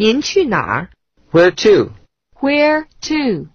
您去哪儿 Where to? Where to?